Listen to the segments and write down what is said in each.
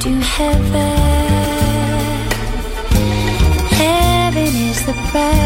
to heaven. Heaven is the prize.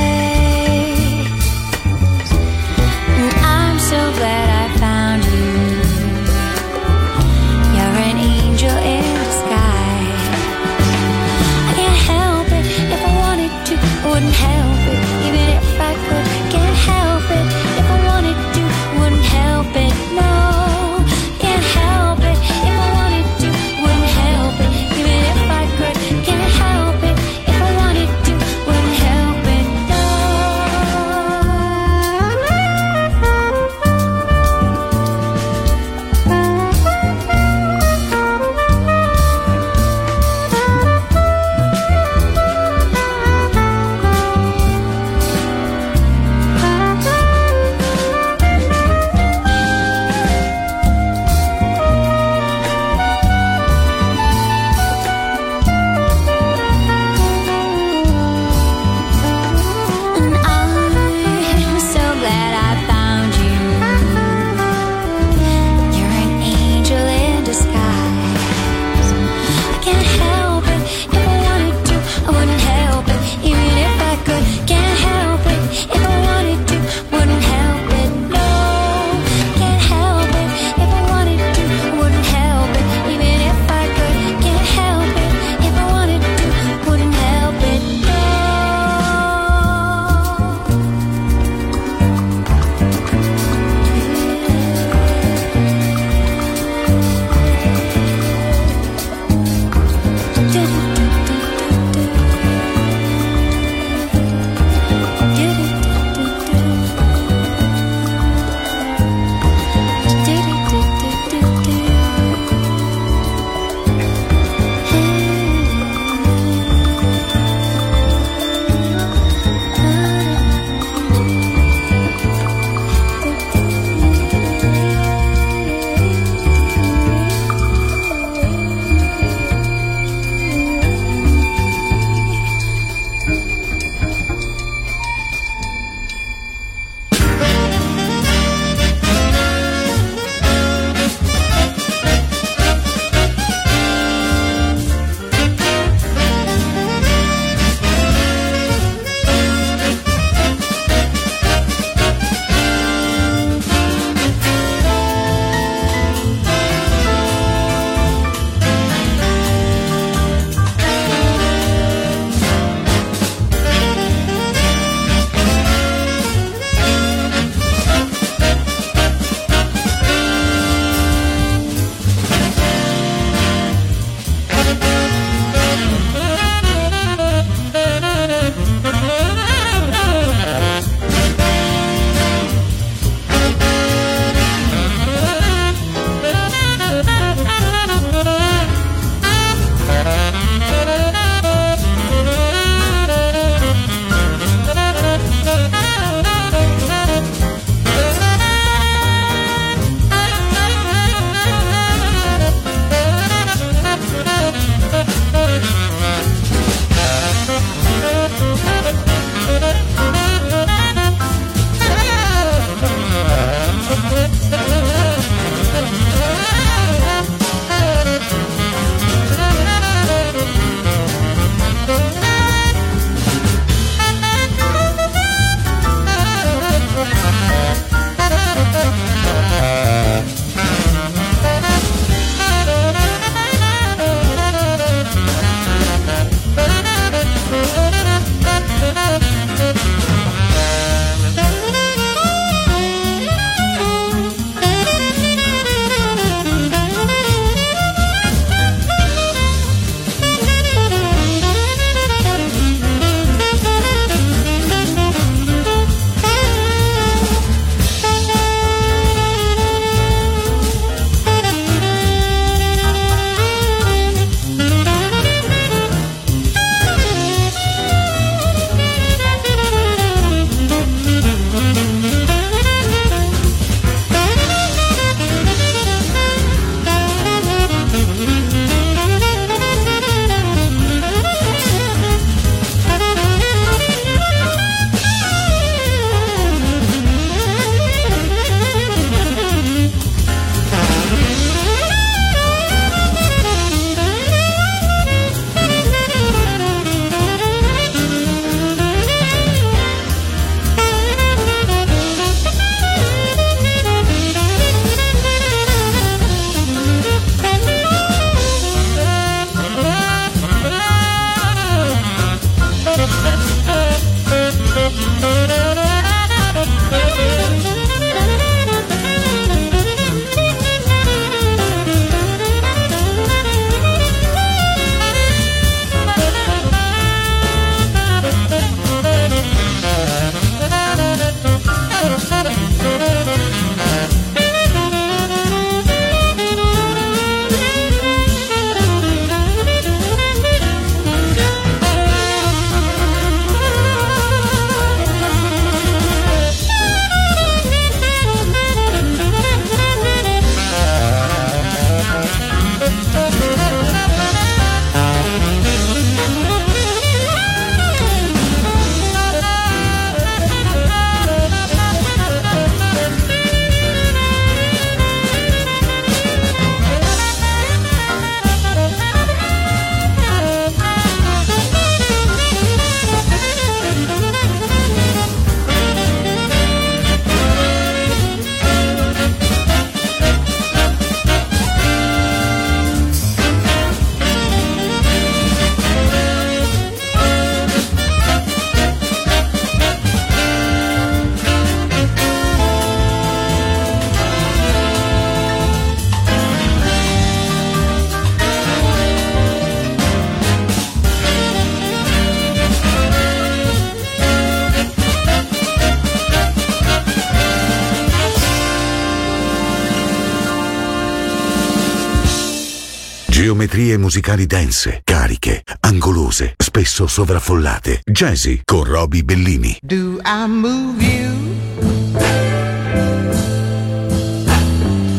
musicali dense, cariche, angolose, spesso sovraffollate. Jazzy con Roby Bellini. Do I move you?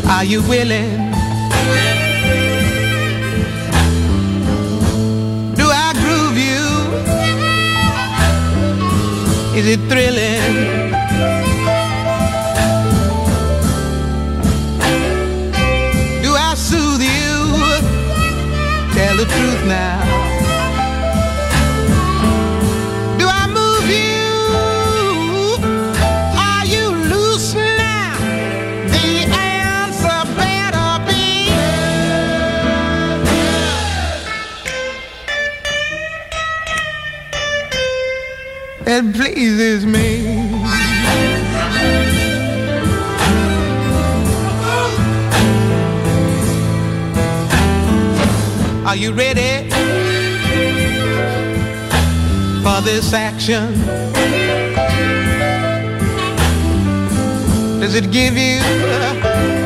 Are you willing? Do I groove you? Is it thrilling? that pleases me. Are you ready for this action? Does it give you?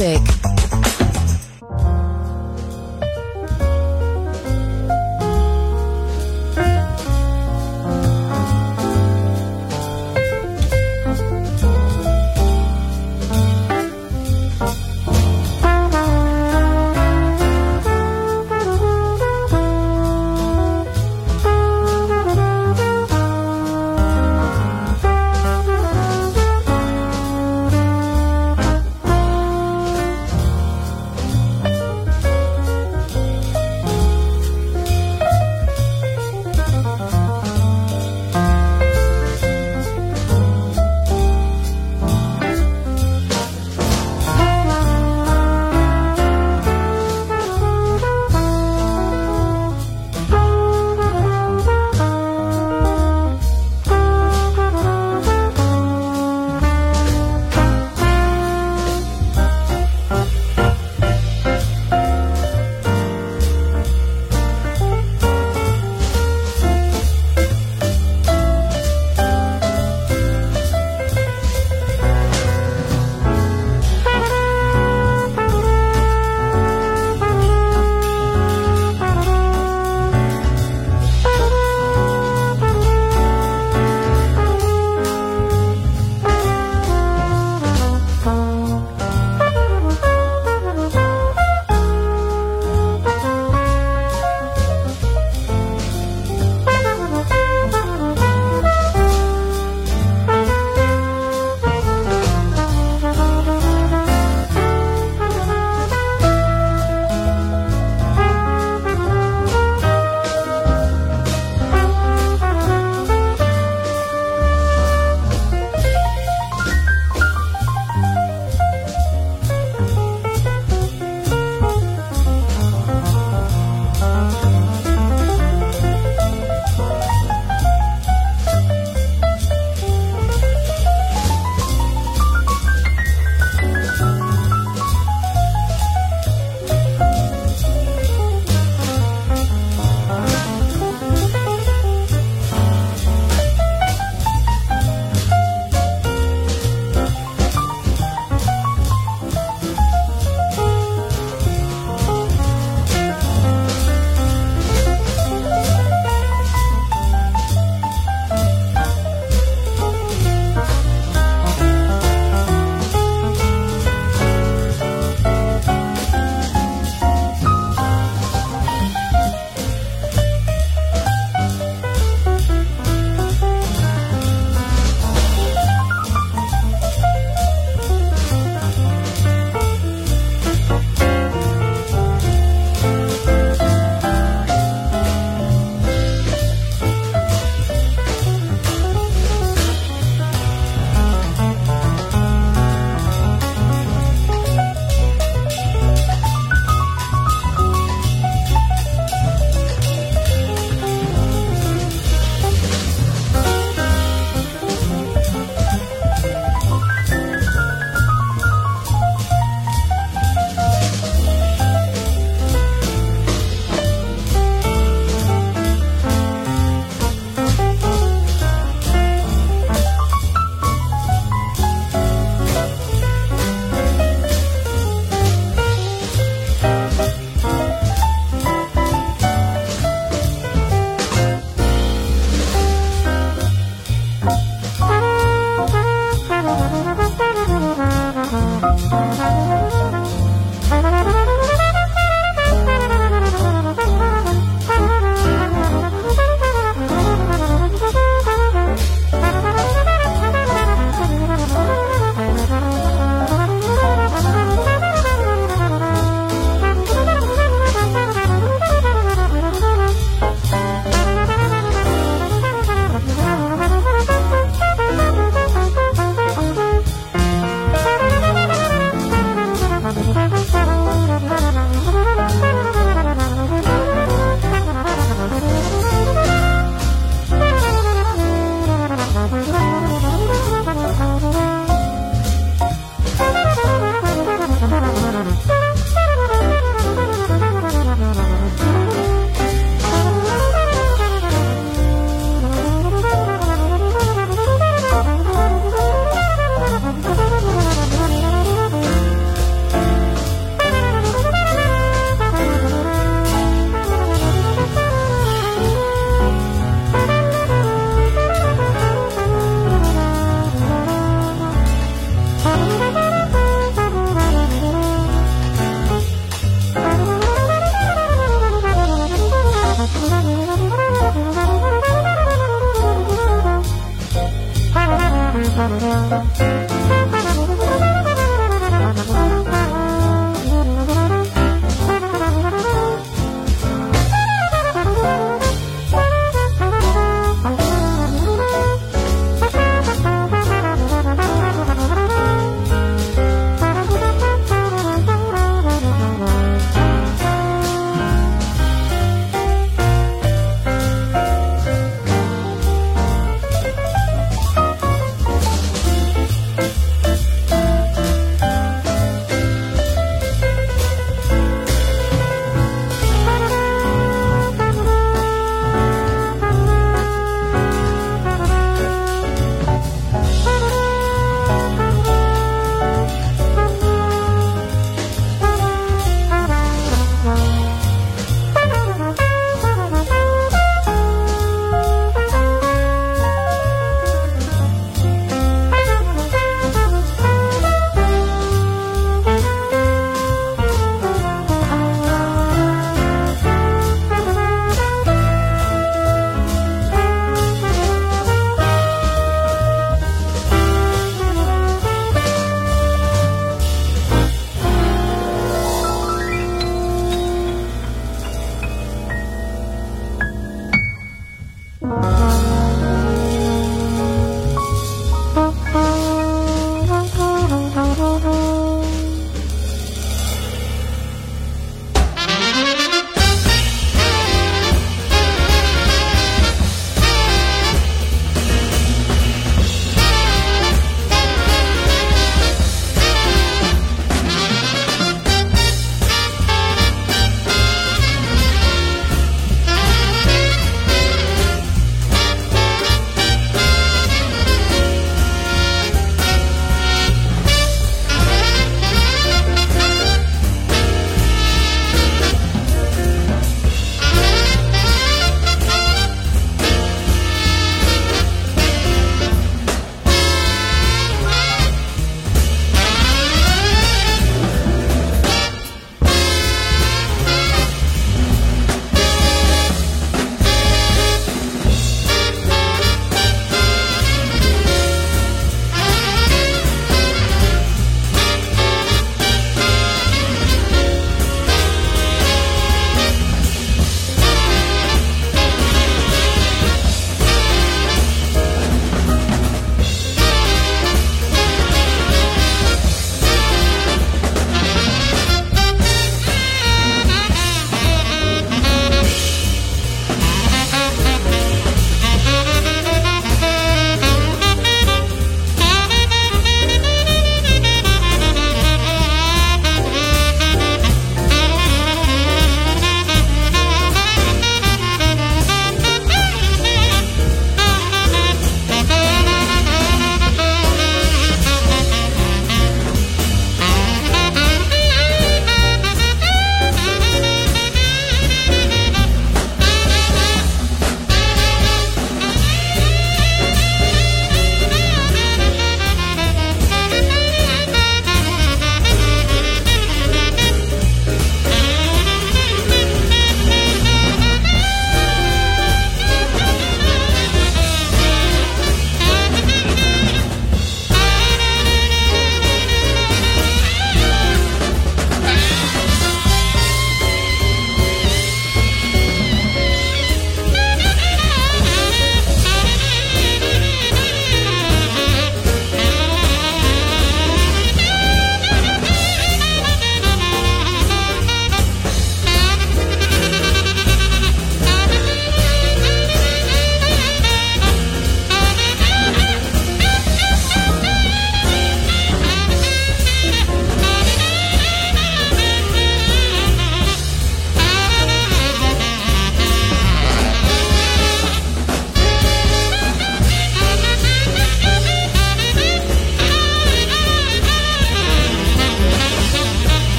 Music.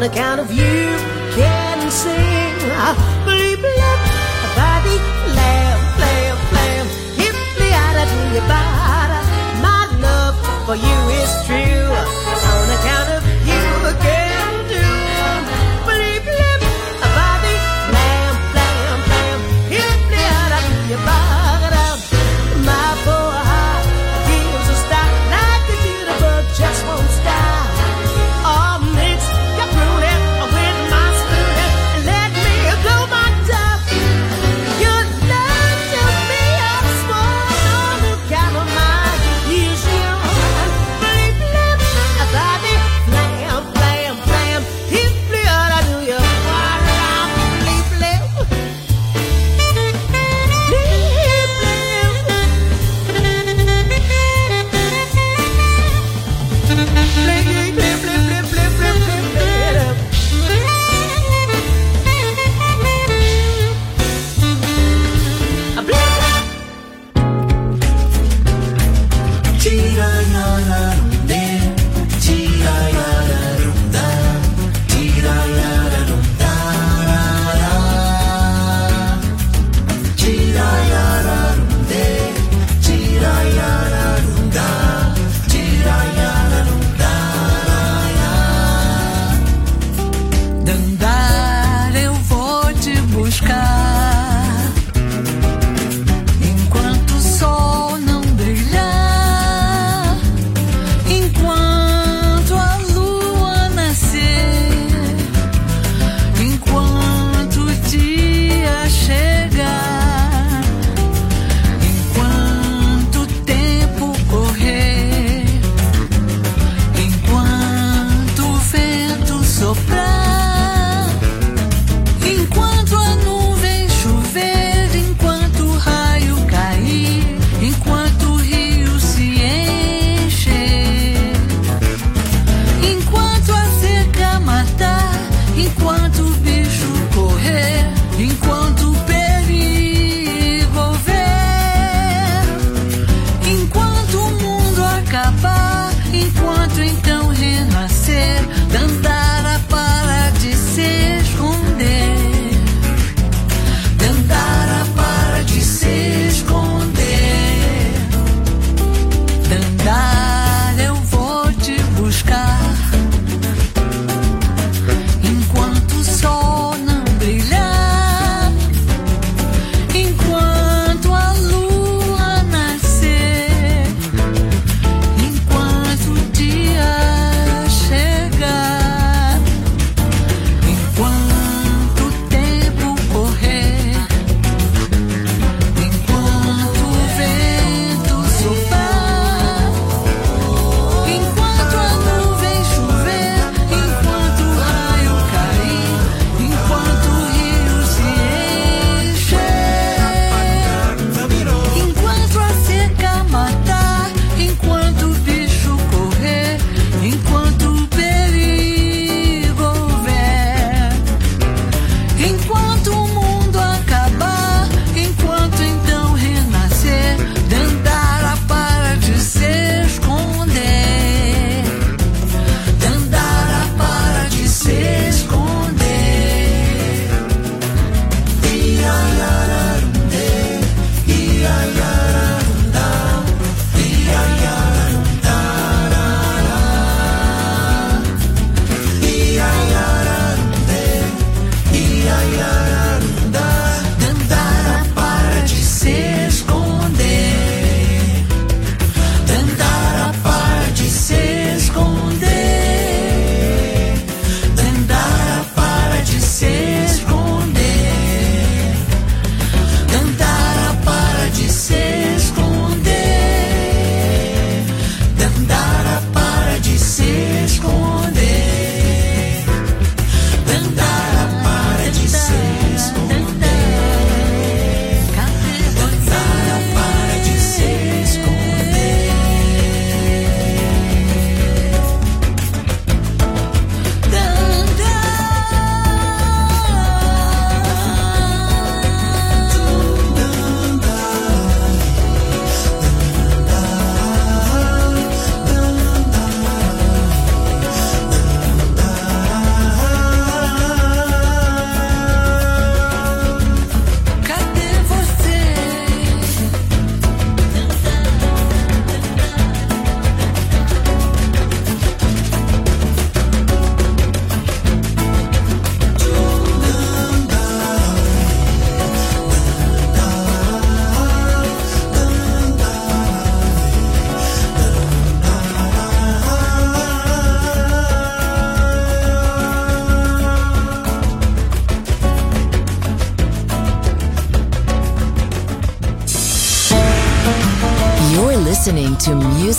on account of you can sing. bleep believe love, body, lamb, lamb, lamb. Hip, the eye, my love for you is true.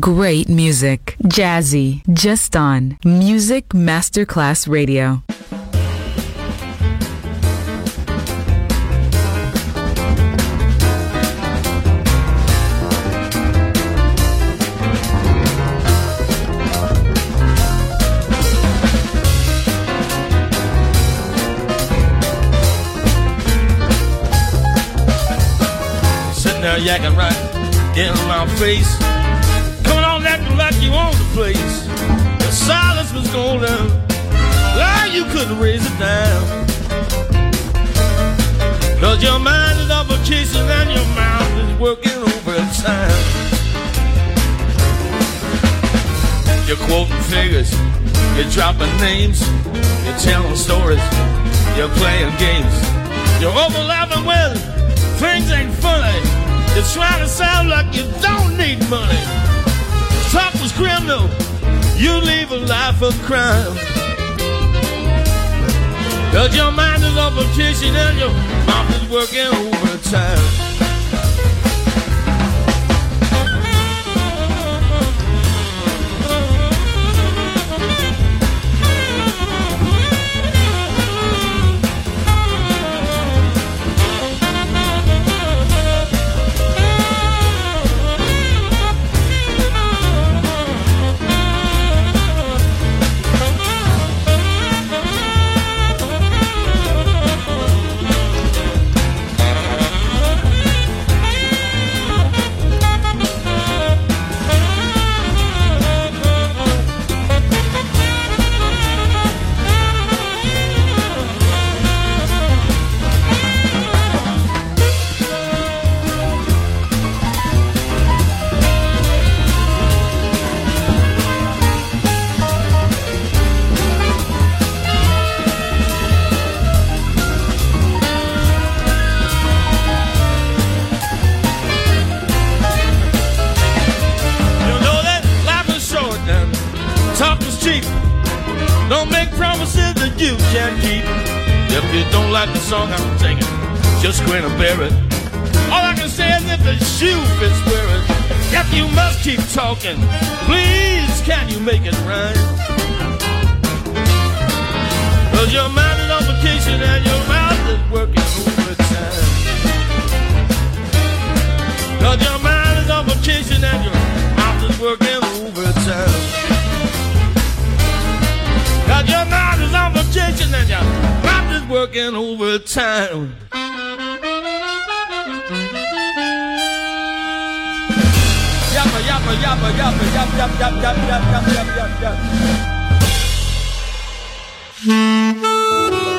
Great music. Jazzy, just on Music Masterclass Radio. Sitting there yakking right in my face. Place. The silence was golden. Like you couldn't raise it down. Cause your mind is up a chasing and your mouth is working overtime. You're quoting figures, you're dropping names, you're telling stories, you're playing games. You're overlapping with things ain't funny. You're trying to sound like you don't need money. Talk was criminal, you leave a life of crime. Cause your mind is a kitchen and your mouth is working overtime. All I can say is if the shoe fits wearing, if you must keep talking, please can you make it right? Cause your mind is on vacation and your mouth is working overtime. Cause your mind is on vacation and your mouth is working overtime. Cause your mind is on vacation and your mouth is working overtime. Yappa, yappa, yappa, yap, yap, yap, yap, yap, yap, yap, yap, yap.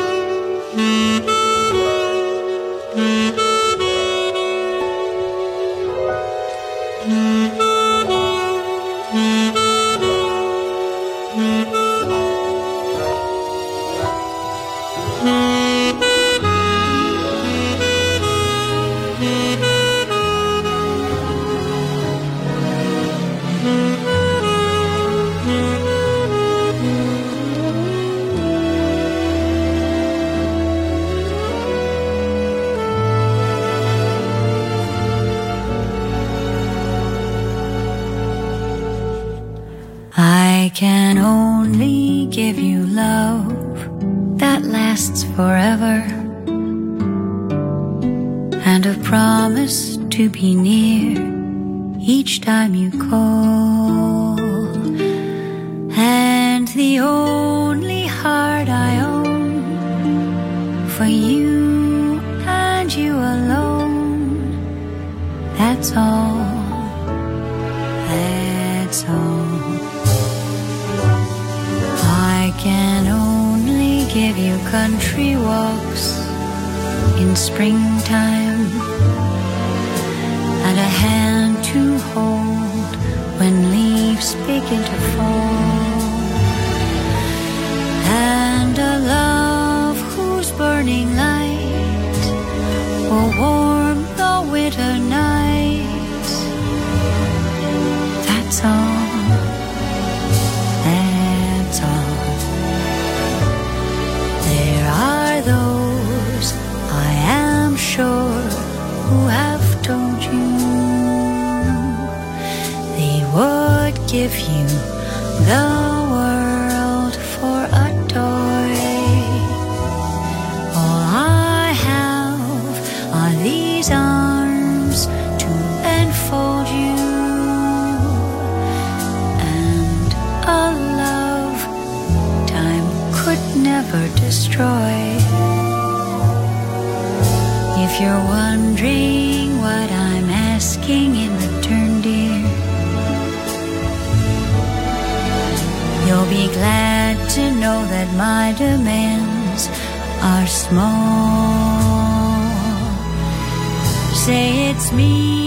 That's all. That's all. I can only give you country walks in springtime and a hand to hold when leaves begin to fall and a love whose burning my demands are small. Say it's me.